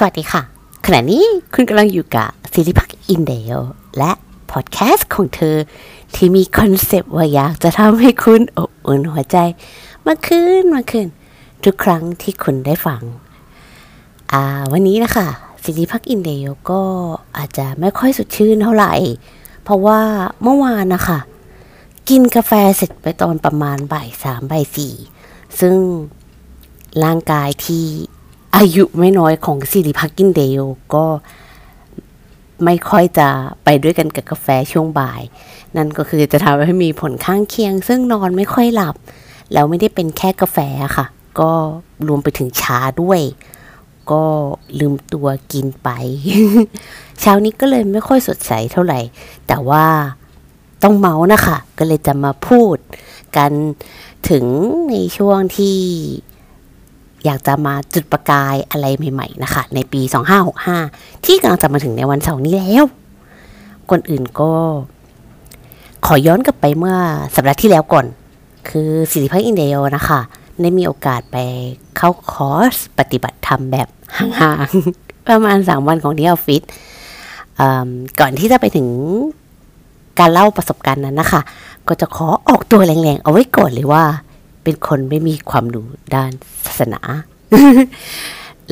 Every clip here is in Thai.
สวัสดีค่ะ ขณะนี้คุณกำลังอยู่กับสิริพักอินเดลและพอดแคสต์ของเธอ ที่มีคอนเซปต์ว่าอยากจะทำให้คุณอบอุ่นหัวใจมากขึ้นมากขึ้น ทุกครั้งที่คุณได้ฟัง อ่า วันนี้นะคะสิริพักอินเดลก็อาจจะไม่ค่อยสดชื่นเท่าไหร่ เพราะว่าเมื่อวานนะคะกินกาแฟเสร็จไปตอนประมาณบ่ายสามบ่ายสี่ซึ่งร่างกายที่ อายุไม่น้อยของสิริพักกินเดลก็ไม่ค่อยจะไปด้วยกันกับกาแฟช่วงบ่าย นั่นก็คือจะทำให้มีผลข้างเคียง ซึ่งนอนไม่ค่อยหลับ แล้วไม่ได้เป็นแค่กาแฟค่ะ ก็รวมไปถึงชาด้วย ก็ลืมตัวกินไป เช้านี้ก็เลยไม่ค่อยสดใสเท่าไหร่ แต่ว่าต้องเมาส์นะคะ ก็เลยจะมาพูดกันถึงในช่วงที่ อยากจะมาจุดประกายอะไรใหม่ๆนะคะ ในปี 2565 ที่กำลังจะมาถึงในวันเสาร์นี้แล้วคนอื่นก็ ขอย้อนกลับไปเมื่อสัปดาห์ที่แล้วก่อน คือสิริพักอินเดียนะคะ ได้มีโอกาสไปเข้าคอร์สปฏิบัติธรรมแบบห่างๆ ประมาณ 3 วันของที่ออฟฟิศก่อนที่จะไปถึงการเล่าประสบการณ์นั้นนะคะ ก็จะขอออกตัวแรงๆ เอาไว้ก่อนเลยว่า เป็นคนไม่มีความรู้ด้านศาสนา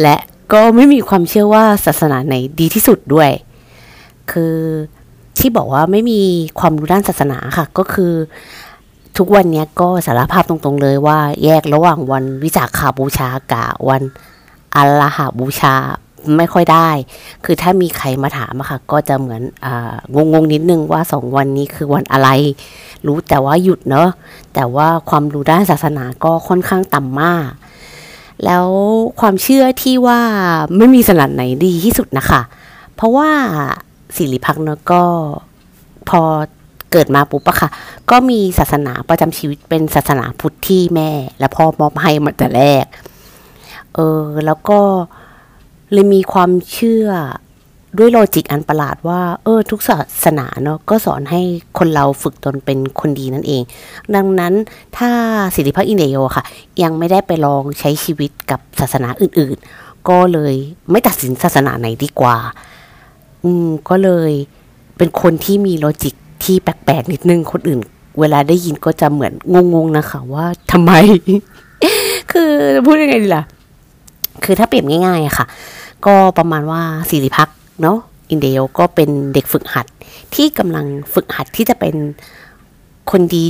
และก็ไม่มีความเชื่อว่าศาสนาไหนดีที่สุดด้วย คือที่บอกว่าไม่มีความรู้ด้านศาสนาค่ะ ก็คือทุกวันนี้ก็สารภาพตรงๆเลยว่าแยกระหว่างวันวิสาขาบูชากับวันอัลลาหาบูชา ไม่ค่อยได้ คือถ้ามีใครมาถามอะค่ะ ก็จะเหมือนอ่างงนิดนึงว่าสองวันนี้คือวันอะไร รู้แต่ว่าหยุดเนอะแต่ว่าความรู้ด้านศาสนาก็ค่อนข้างต่ำมาก แล้วความเชื่อที่ว่าไม่มีศาสนาไหนดีที่สุดนะคะ เพราะว่าสิริพักเนอะก็พอเกิดมาปุ๊บอะค่ะ ก็มีศาสนาประจำชีวิตเป็นศาสนาพุทธที่แม่ และพ่อมอบให้มาแต่แรก เออแล้วก็ เลยมีความเชื่อด้วยโลจิกอันประหลาดว่า เออ ทุกศาสนาเนาะก็สอนให้คนเราฝึกตนเป็นคนดีนั่นเอง ดังนั้นถ้าสิริพักษ์อินเดียค่ะ ยังไม่ได้ไปลองใช้ชีวิตกับศาสนาอื่น ๆ ก็เลยไม่ตัดสินศาสนาไหนดีกว่า อืมก็เลยเป็นคนที่มีโลจิกที่แปลกๆนิดนึงคนอื่น เวลาได้ยินก็จะเหมือนงงๆนะคะว่าทำไม คือพูดยังไงดีล่ะ คือถ้าเปรียบง่ายๆอะค่ะ ก็ประมาณว่าสิริพักเนาะอินเดียก็เป็นเด็กฝึกหัดที่กำลังฝึกหัดที่จะเป็นคนดี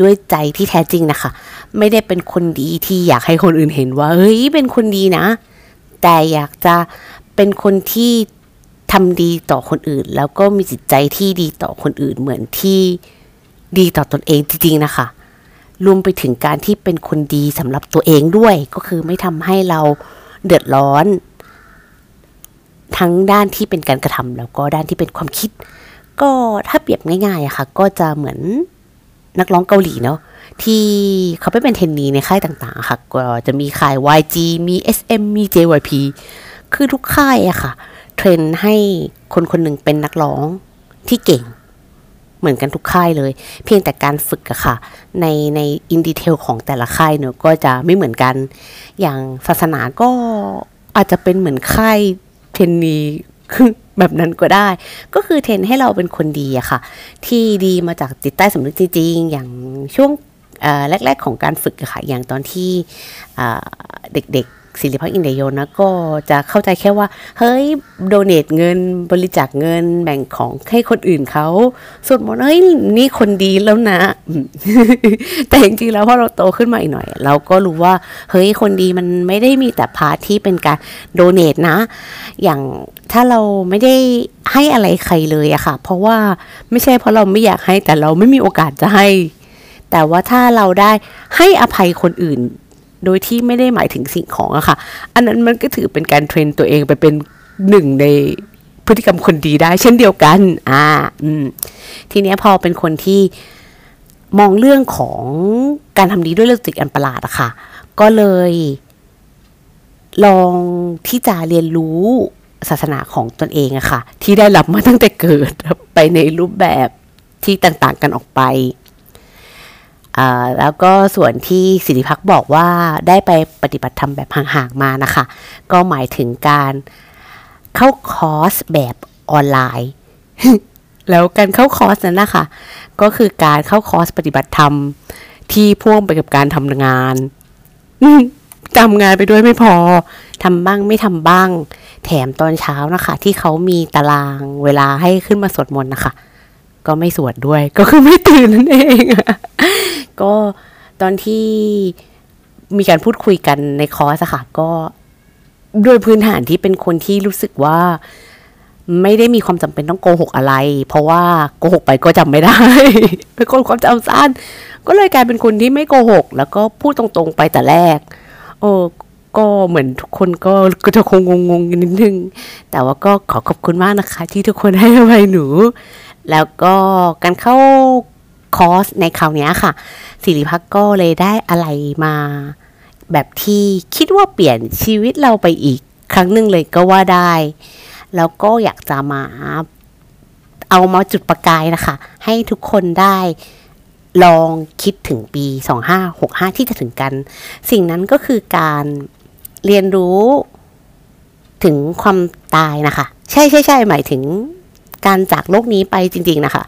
ด้วยใจที่แท้จริงนะคะ ไม่ได้เป็นคนดีที่อยากให้คนอื่นเห็นว่า เฮ้ย เป็นคนดีนะ แต่อยากจะเป็นคนที่ทำดีต่อคนอื่น แล้วก็มีจิตใจที่ดีต่อคนอื่นเหมือนที่ดีต่อตนเองจริงๆนะคะ รวมไปถึงการที่เป็นคนดีสำหรับตัวเองด้วย ก็คือไม่ทำให้เราเดือดร้อน ทั้งด้านที่เป็นการกระทำแล้วก็ด้านที่เป็นความคิด ก็ถ้าเปรียบง่ายๆอะค่ะ ก็จะเหมือนนักร้องเกาหลีเนาะที่เขาไปเป็นเทรนนีในค่ายต่างๆค่ะ ก็จะมีค่าย YG มี SM มี JYP คือทุกค่ายอะค่ะ เทรนให้คนคนหนึ่งเป็นนักร้องที่เก่ง เหมือนกันทุกค่ายเลย เพียงแต่การฝึกอะค่ะ ในในอินดีเทลของแต่ละค่ายเนอะก็จะไม่เหมือนกัน อย่างศาสนาก็อาจจะเป็นเหมือนค่ายเทนนีแบบนั้นก็ได้ ก็คือเทนให้เราเป็นคนดีอะค่ะ ที่ดีมาจากจิตใต้สำนึกจริงๆ อย่างช่วงแรก ๆ ของการฝึกอะค่ะ อย่างตอนที่เด็กๆ ศิริพักษ์อินเดียโยนะก็จะเข้าใจแค่ว่า เฮ้ยโดเนทเงินบริจาคเงินแบ่งของให้คนอื่นเขาสวดมนเฮ้ยนี่คนดีแล้วนะ แต่จริงๆแล้วพอเราโตขึ้นมาอีกหน่อย เราก็รู้ว่า เฮ้ยคนดีมันไม่ได้มีแต่พาทที่เป็นการโดเนทนะ อย่างถ้าเราไม่ได้ให้อะไรใครเลยอะค่ะ เพราะว่าไม่ใช่เพราะเราไม่อยากให้แต่เราไม่มีโอกาสจะให้ แต่ว่าถ้าเราได้ให้อภัยคนอื่น โดยที่ไม่ได้หมายถึงสิ่งของอะค่ะ อันนั้นมันก็ถือเป็นการเทรนตัวเองไปเป็นหนึ่งในพฤติกรรมคนดีได้เช่นเดียวกัน อ่า อืม ทีเนี้ยพอเป็นคนที่มองเรื่องของการทำดีด้วยโลจิกอันประหลาดอะค่ะ ก็เลย ลองที่จะเรียนรู้ศาสนาของตนเองอะค่ะ ที่ได้รับมาตั้งแต่เกิดไปในรูปแบบที่ต่างๆกันออกไป แล้วก็ส่วนที่สิริพักบอกว่าได้ไปปฏิบัติธรรมแบบห่างๆมานะคะ ก็หมายถึงการเข้าคอร์สแบบออนไลน์ แล้วการเข้าคอร์สนั้นนะคะ ก็คือการเข้าคอร์สปฏิบัติธรรมที่พ่วงไปกับการทำงานทำงานไปด้วยไม่พอทำบ้างไม่ทำบ้าง แถมตอนเช้านะคะ ที่เขามีตารางเวลาให้ขึ้นมาสวดมนต์นะคะ ก็ไม่สวดด้วย ก็คือไม่ตื่นนั่นเอง ก็ตอนที่มีการพูดคุยกันในคอร์สค่ะก็ด้วยพื้นฐานที่เป็นคนที่รู้สึกว่าไม่ได้มีความจำเป็นต้องโกหกอะไร เพราะว่าโกหกไปก็จำไม่ได้ เป็นคนความจำสั้น ก็เลยกลายเป็นคนที่ไม่โกหก แล้วก็พูดตรงๆไปแต่แรก โอ้ก็เหมือนทุกคนก็ก็จะคงงงๆนิดนึง แต่ว่าก็ขอขอบคุณมากนะคะ ที่ทุกคนให้อภัยหนู แล้วก็การเข้า คอร์สในคราวนี้ค่ะ สิริพักก็เลยได้อะไรมา แบบที่คิดว่าเปลี่ยนชีวิตเราไปอีกครั้งหนึ่งเลยก็ว่าได้ แล้วก็อยากจะมาเอามาจุดประกายนะคะ ให้ทุกคนได้ลองคิดถึงปี 2565 ที่จะถึงกัน สิ่งนั้นก็คือการเรียนรู้ถึงความตายนะคะ ใช่ใช่ใช่หมายถึงการจากโลกนี้ไปจริง ๆ นะคะ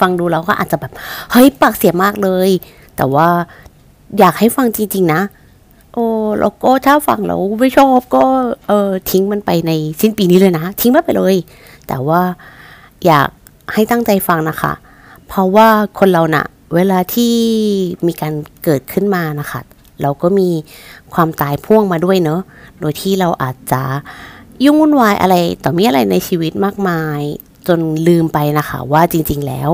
ฟังดูแล้วก็อาจจะแบบ เฮ้ย ปากเสียมากเลย แต่ว่าอยากให้ฟังจริง ๆ นะ โอ้แล้วก็ถ้าฟังแล้วไม่ชอบก็ เออทิ้งมันไปในสิ้นปีนี้เลยนะ ทิ้งมันไปเลย แต่ว่าอยากให้ตั้งใจฟังนะคะ เพราะว่าคนเรานะ่ะ เวลาที่มีการเกิดขึ้นมานะคะเราก็มีความตายพ่วงมาด้วยเนอะ โดยที่เราอาจจะยุ่งวุ่นวายอะไร ต่อมีอะไรในชีวิตมากมาย จนลืมไปนะคะว่าจริงๆแล้ว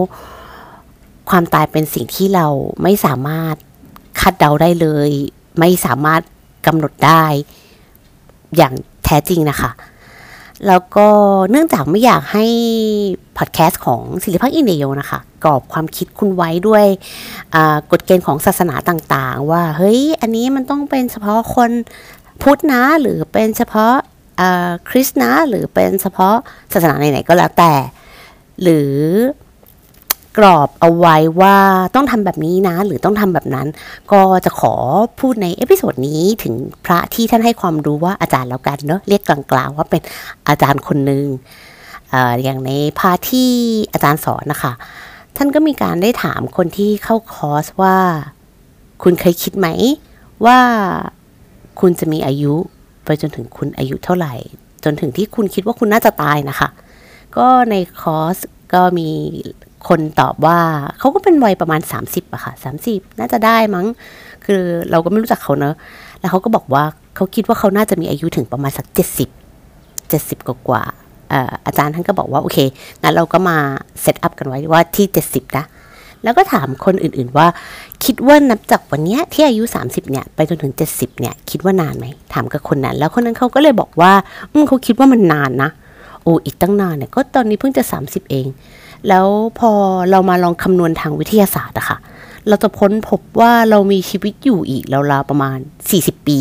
ความตายเป็นสิ่งที่เราไม่สามารถคาดเดาได้เลย ไม่สามารถกำหนดได้อย่างแท้จริงนะคะ แล้วก็เนื่องจากไม่อยากให้พอดแคสต์ของศิลปะอินเดียนะคะ กรอบความคิดคุณไว้ด้วยกฎเกณฑ์ของศาสนาต่างๆ ว่า เฮ้ย อันนี้มันต้องเป็นเฉพาะคนพุทธนะ หรือเป็นเฉพาะ คริสต์นะหรือเป็นเฉพาะศาสนาไหนๆก็แล้วแต่ หรือกรอบเอาไว้ว่าต้องทำแบบนี้นะ หรือต้องทำแบบนั้น ก็จะขอพูดใน episode นี้ถึงพระที่ท่านให้ความรู้ว่าอาจารย์แล้วกันเนาะเรียกกลางๆ ว่าเป็นอาจารย์คนหนึ่งอย่างใน part ที่อาจารย์สอนนะคะ ท่านก็มีการได้ถามคนที่เข้าคอร์สว่า คุณเคยคิดไหมว่าคุณจะมีอายุ ไปจนถึงคุณอายุเท่าไหร่ จนถึงที่คุณคิดว่าคุณน่าจะตายนะคะ ก็ในคอร์สก็มีคนตอบว่าเขาก็เป็นวัยประมาณ 30อะค่ะ30 น่าจะได้มั้ง คือเราก็ไม่รู้จักเขาเนอะแล้วเขาก็บอกว่าเขาคิดว่าเขาน่าจะมีอายุถึงประมาณสัก 70 70 กว่ากว่าอาจารย์ท่านก็บอกว่า โอเคงั้นเราก็มา set up กันไว้ว่าที่ 70 นะ แล้วก็ถามคนอื่นๆว่า คิดว่านับจากวันนี้ที่อายุ 30 เนี่ย ไปจนถึง 70 เนี่ย คิดว่านานไหม ถามกับคนนั้น แล้วคนนั้นเขาก็เลยบอกว่า อืมเขาคิดว่ามันนานนะ โอ้อีกตั้งนานเนี่ย ก็ตอนนี้เพิ่งจะ 30 เอง แล้วพอเรามาลองคำนวณทางวิทยาศาสตร์อะค่ะ เราจะพ้นพบว่าเรามีชีวิตอยู่อีกราวๆประมาณ 40 ปี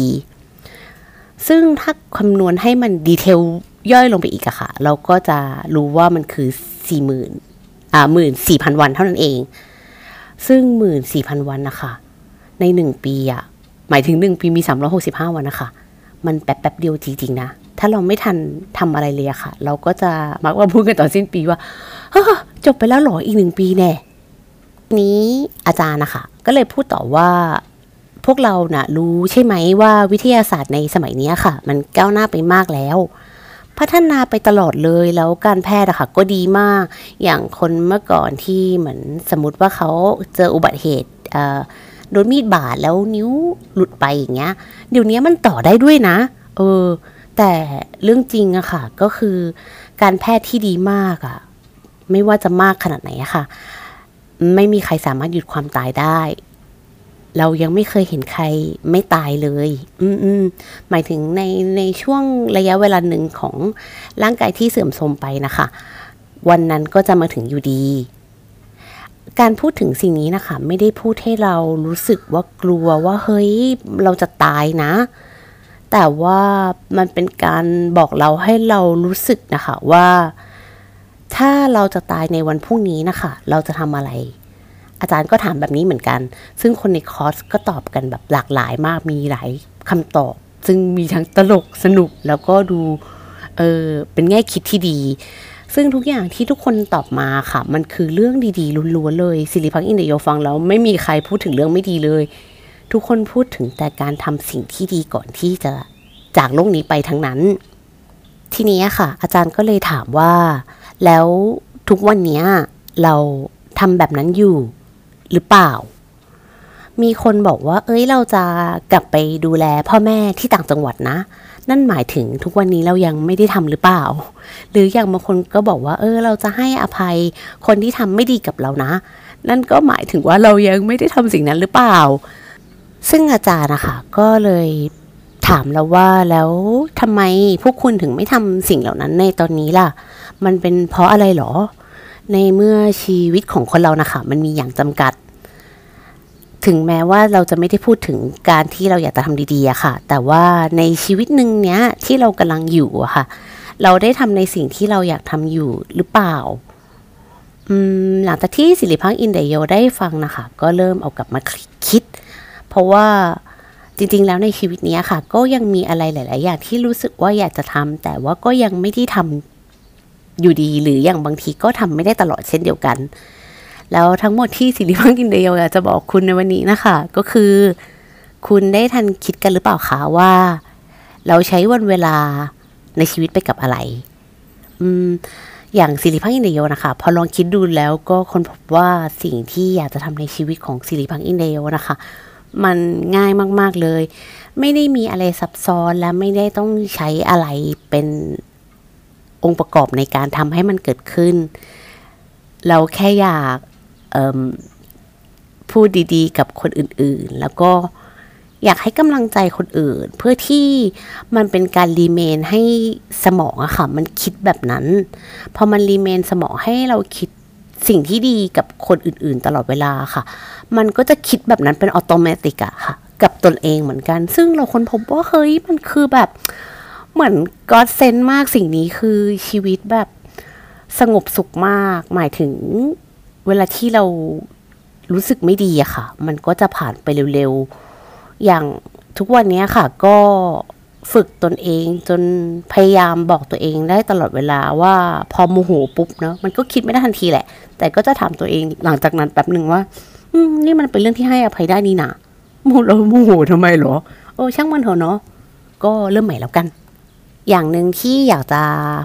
ซึ่งถ้าคำนวณให้มันดีเทลย่อยลงไปอีกอะค่ะ เราก็จะรู้ว่ามันคือ 40,000อ่าหมื่นสี่พันวันเท่านั้นเอง ซึ่งหมื่นสี่พันวันนะคะ ในหนึ่งปีอะหมายถึงหนึ่งปีมีสามร้อหกสิบห้าวันนะคะ มันแป๊บแป๊บเดียวจริงๆนะ ถ้าเราไม่ทันทำอะไรเลยอะค่ะ เราก็จะมักว่าพูดกันตอนสิ้นปีว่าจบไปแล้วหรออีกหนึ่งปีแน่นี้อาจารย์นะคะ ก็เลยพูดต่อว่าพวกเรานะ่ะรู้ใช่ไหมว่าวิทยาศาสตร์ในสมัยนี้ค่ะ มันก้าวหน้าไปมากแล้ว พัฒนาไปตลอดเลยแล้วการแพทย์อะค่ะก็ดีมาก อย่างคนเมื่อก่อนที่เหมือนสมมติว่าเขาเจออุบัติเหตุโดนมีดบาดแล้วนิ้วหลุดไปอย่างเงี้ย เดี๋ยวนี้มันต่อได้ด้วยนะ เออ แต่เรื่องจริงอะค่ะ ก็คือการแพทย์ที่ดีมากอะไม่ว่าจะมากขนาดไหนอะค่ะ ไม่มีใครสามารถหยุดความตายได้ เรายังไม่เคยเห็นใครไม่ตายเลยอืมอืมหมายถึงในในช่วงระยะเวลาหนึ่งของร่างกายที่เสื่อมโทรมไปนะคะ วันนั้นก็จะมาถึงอยู่ดี การพูดถึงสิ่งนี้นะคะ ไม่ได้พูดให้เรารู้สึกว่ากลัวว่าเฮ้ยเราจะตายนะ แต่ว่ามันเป็นการบอกเราให้เรารู้สึกนะคะว่า ถ้าเราจะตายในวันพรุ่งนี้นะคะ เราจะทำอะไร อาจารย์ก็ถามแบบนี้เหมือนกัน ซึ่งคนในคอร์สก็ตอบกันแบบหลากหลายมากมีหลายคำตอบ ซึ่งมีทั้งตลกสนุกแล้วก็ดูเออเป็นแง่คิดที่ดี ซึ่งทุกอย่างที่ทุกคนตอบมาค่ะ มันคือเรื่องดีๆล้วนๆเลยสิริพักอินเดียฟังแล้วไม่มีใครพูดถึงเรื่องไม่ดีเลย ทุกคนพูดถึงแต่การทำสิ่งที่ดีก่อนที่จะจากโลกนี้ไปทั้งนั้น ทีนี้ค่ะ อาจารย์ก็เลยถามว่า แล้วทุกวันนี้เราทำแบบนั้นอยู่ หรือเปล่า มีคนบอกว่า เอ้ยเราจะกลับไปดูแลพ่อแม่ที่ต่างจังหวัดนะ นั่นหมายถึงทุกวันนี้เรายังไม่ได้ทำหรือเปล่า หรืออย่างบางคนก็บอกว่า เออ เราจะให้อภัยคนที่ทำไม่ดีกับเรานะ นั่นก็หมายถึงว่าเรายังไม่ได้ทำสิ่งนั้นหรือเปล่า ซึ่งอาจารย์นะคะก็เลยถามเราว่าแล้วทำไมพวกคุณถึงไม่ทำสิ่งเหล่านั้นในตอนนี้ล่ะ มันเป็นเพราะอะไรหรอ ในเมื่อชีวิตของคนเรานะคะมันมีอย่างจำกัด ถึงแม้ว่าเราจะไม่ได้พูดถึงการที่เราอยากจะทำดีๆอะค่ะ แต่ว่าในชีวิตหนึ่งเนี้ยที่เรากำลังอยู่อะค่ะ เราได้ทำในสิ่งที่เราอยากทำอยู่หรือเปล่าหลังจากที่สิริพักอินเดโยได้ฟังนะคะ ก็เริ่มเอากลับมาคิด เพราะว่าจริงๆ แล้วในชีวิตนี้ค่ะ ก็ยังมีอะไรหลาย ๆ อย่างที่รู้สึกว่าอยากจะทำแต่ว่าก็ยังไม่ได้ทำ อยู่ดี หรืออย่างบางทีก็ทำไม่ได้ตลอดเช่นเดียวกัน แล้วทั้งหมดที่สิริพังกินเดียวอยากจะบอกคุณในวันนี้นะคะ ก็คือ คุณได้ทันคิดกันหรือเปล่าคะว่า เราใช้วันเวลาในชีวิตไปกับอะไร อืมอย่างสิริพังอินเดียนะคะ พอลองคิดดูแล้วก็คนพบว่าสิ่งที่อยากจะทำในชีวิตของสิริพังอินเดียนะคะ มันง่ายมาก ๆเลย ไม่ได้มีอะไรซับซ้อนและไม่ได้ต้องใช้อะไรเป็น องค์ประกอบในการทำให้มันเกิดขึ้น เราแค่อยากพูดดีๆ กับคนอื่นๆ แล้วก็อยากให้กำลังใจคนอื่น เพื่อที่มันเป็นการรีเมนให้สมองอะค่ะ มันคิดแบบนั้น พอมันรีเมนสมองให้เราคิดสิ่งที่ดีกับคนอื่นๆ ตลอดเวลาค่ะ มันก็จะคิดแบบนั้นเป็นอัตโนมัติอะค่ะ กับตนเองเหมือนกัน ซึ่งเราคนพบว่าเฮ้ยมันคือแบบ เหมือนก็เซนมากสิ่งนี้คือชีวิตแบบสงบสุขมาก หมายถึงเวลาที่เรารู้สึกไม่ดีอะค่ะ มันก็จะผ่านไปเร็วๆ อย่างทุกวันนี้ค่ะ ก็ฝึกตนเองจนพยายามบอกตัวเองได้ตลอดเวลาว่าพอโมโหปุ๊บเนาะมันก็คิดไม่ได้ทันทีแหละ แต่ก็จะถามตัวเองหลังจากนั้นแป๊บหนึ่งว่า อืมนี่มันเป็นเรื่องที่ให้อภัยได้นี่นะโมเราโมโหทำไมหรอโอ้ช่างมันเถอะเนาะก็เริ่มใหม่แล้วกัน อย่างหนึ่งที่อยากจะ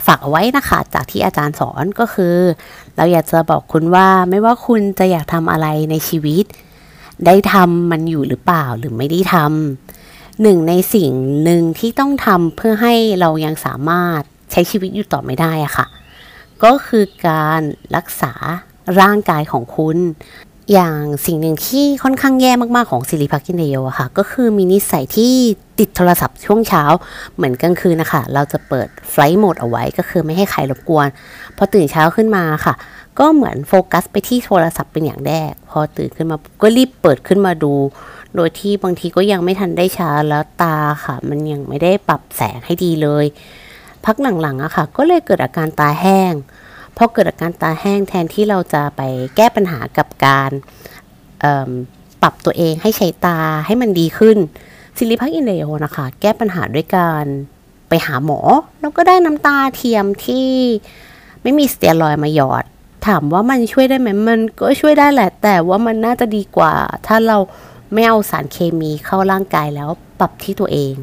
ฝากเอาไว้นะคะ จากที่อาจารย์สอนก็คือ เราอยากจะบอกคุณว่าไม่ว่าคุณจะอยากทำอะไรในชีวิต ได้ทำมันอยู่หรือเปล่าหรือไม่ได้ทำหนึ่งในสิ่งหนึ่งที่ต้องทำเพื่อให้เรายังสามารถใช้ชีวิตอยู่ต่อไม่ได้อะค่ะ ก็คือการรักษาร่างกายของคุณ อย่างสิ่งหนึ่งที่ค่อนข้างแย่มากๆของซิลิพักินเดโยอะค่ะ ก็คือมีนิสัยที่ติดโทรศัพท์ช่วงเช้าเหมือนกลางคืนนะคะ เราจะเปิดไฟล์โหมดเอาไว้ก็คือไม่ให้ใครรบกวน พอตื่นเช้าขึ้นมาค่ะ ก็เหมือนโฟกัสไปที่โทรศัพท์เป็นอย่างแรก พอตื่นขึ้นมาก็รีบเปิดขึ้นมาดู โดยที่บางทีก็ยังไม่ทันได้ชาแล้วตาค่ะ มันยังไม่ได้ปรับแสงให้ดีเลย พักหลังๆอะค่ะ ก็เลยเกิดอาการตาแห้ง พอเกิดอาการตาแห้งแทนที่เราจะไปแก้ปัญหากับการปรับตัวเองให้ใช้ตาให้มันดีขึ้นซิลิพักอินเดียนะคะ แก้ปัญหาด้วยการไปหาหมอ แล้วก็ได้น้ำตาเทียมที่ไม่มีสเตียรอยมาหยอด ถามว่ามันช่วยได้ไหมมันก็ช่วยได้แหละ แต่ว่ามันน่าจะดีกว่า ถ้าเราไม่เอาสารเคมีเข้าร่างกายแล้วปรับที่ตัวเอง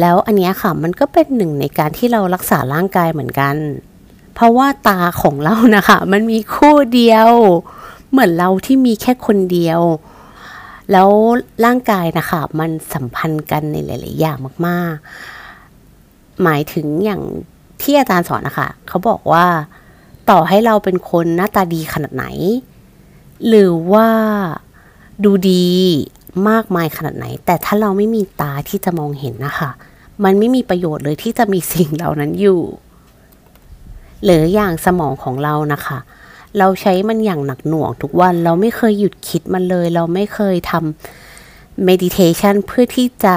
แล้วอันนี้ค่ะมันก็เป็นหนึ่งในการที่เรารักษาร่างกายเหมือนกัน เพราะว่าตาของเรานะคะ มันมีคู่เดียว เหมือนเราที่มีแค่คนเดียว แล้วร่างกายนะคะ มันสัมพันธ์กันในหลาย ๆ อย่างมาก ๆ หมายถึงอย่างที่อาจารย์สอนนะคะ เขาบอกว่าต่อให้เราเป็นคนหน้าตาดีขนาดไหน หรือว่าดูดีมากมายขนาดไหน แต่ถ้าเราไม่มีตาที่จะมองเห็นนะคะ มันไม่มีประโยชน์เลยที่จะมีสิ่งเหล่านั้นอยู่ หรืออย่างสมองของเรานะคะ เราใช้มันอย่างหนักหน่วงทุกวันเราไม่เคยหยุดคิดมันเลย เราไม่เคยทำ meditation เพื่อที่จะ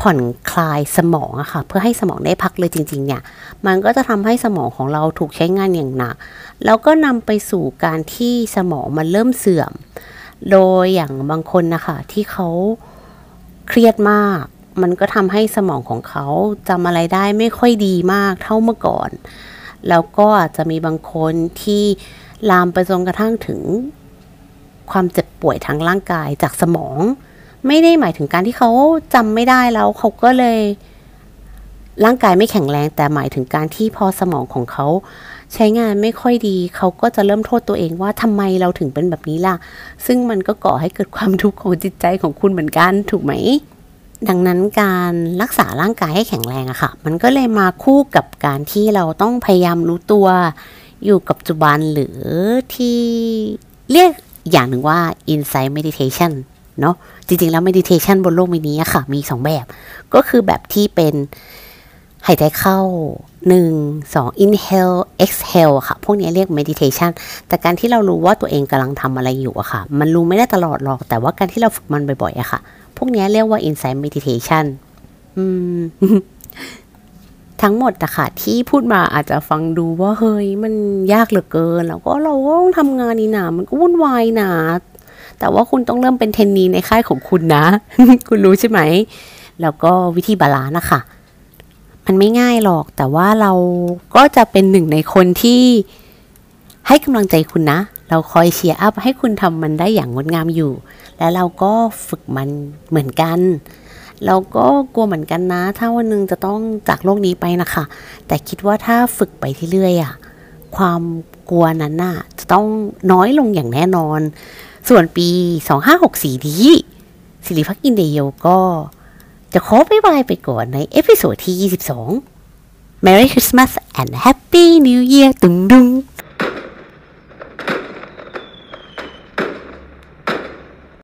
ผ่อนคลายสมองอะค่ะ เพื่อให้สมองได้พักเลยจริง ๆ เนี่ย มันก็จะทำให้สมองของเราถูกใช้งานอย่างหนัก แล้วก็นำไปสู่การที่สมองมันเริ่มเสื่อม โดยอย่างบางคนนะคะที่เขาเครียดมาก มันก็ทำให้สมองของเขาจำอะไรได้ไม่ค่อยดีมากเท่าเมื่อก่อน แล้วก็อาจจะมีบางคนที่ลามไปจนกระทั่งถึงความเจ็บป่วยทางร่างกายจากสมอง ไม่ได้หมายถึงการที่เขาจำไม่ได้แล้วเขาก็เลย ร่างกายไม่แข็งแรงแต่หมายถึงการที่พอสมองของเขาใช้งานไม่ค่อยดี เขาก็จะเริ่มโทษตัวเองว่าทำไมเราถึงเป็นแบบนี้ล่ะ ซึ่งมันก็ก่อให้เกิดความทุกข์ของจิตใจของคุณเหมือนกันถูกไหม ดังนั้นการรักษาร่างกายให้แข็งแรงอะค่ะ มันก็เลยมาคู่กับการที่เราต้องพยายามรู้ตัวอยู่กับปัจจุบันหรือที่เรียกอย่างหนึ่งว่า insight meditation เนาะจริง ๆ แล้ว meditation บนโลกใบนี้อะค่ะ มีสองแบบ ก็คือแบบที่เป็นหายใจเข้า 1 2 inhale exhale ค่ะ พวกนี้เรียก meditation แต่การที่เรารู้ว่าตัวเองกำลังทำอะไรอยู่อะค่ะ มันรู้ไม่ได้ตลอดหรอก แต่ว่าการที่เราฝึกมันบ่อยๆอะค่ะ พวกนี้เรียกว่า insight meditation อืมทั้งหมดอะค่ะที่พูดมาอาจจะฟังดูว่าเฮ้ยมันยากเหลือเกิน แล้วก็เราก็ต้องทำงานนี่นามันก็วุ่นวายนะแต่ว่าคุณต้องเริ่มเป็น trainee ในค่ายของคุณนะ คุณรู้ใช่ไหม แล้วก็วิธี balance นะคะ มันไม่ง่ายหรอก แต่ว่าเราก็จะเป็นหนึ่งในคนที่ให้กำลังใจคุณนะ เราคอย cheer up ให้คุณทำมันได้อย่างงดงามอยู่ และเราก็ฝึกมันเหมือนกัน เราก็กลัวเหมือนกันนะ ถ้าวันหนึ่งจะต้องจากโลกนี้ไปนะคะ แต่คิดว่าถ้าฝึกไปเรื่อยๆอะความกลัวนั้นน่ะจะต้องน้อยลงอย่างแน่นอน ส่วนปี 2564นี้สิริพักอินเดียก็ จะขอบ๊ายบายไปก่อนใน episode ที่ 22 Merry Christmas and Happy New Year ตุงดุง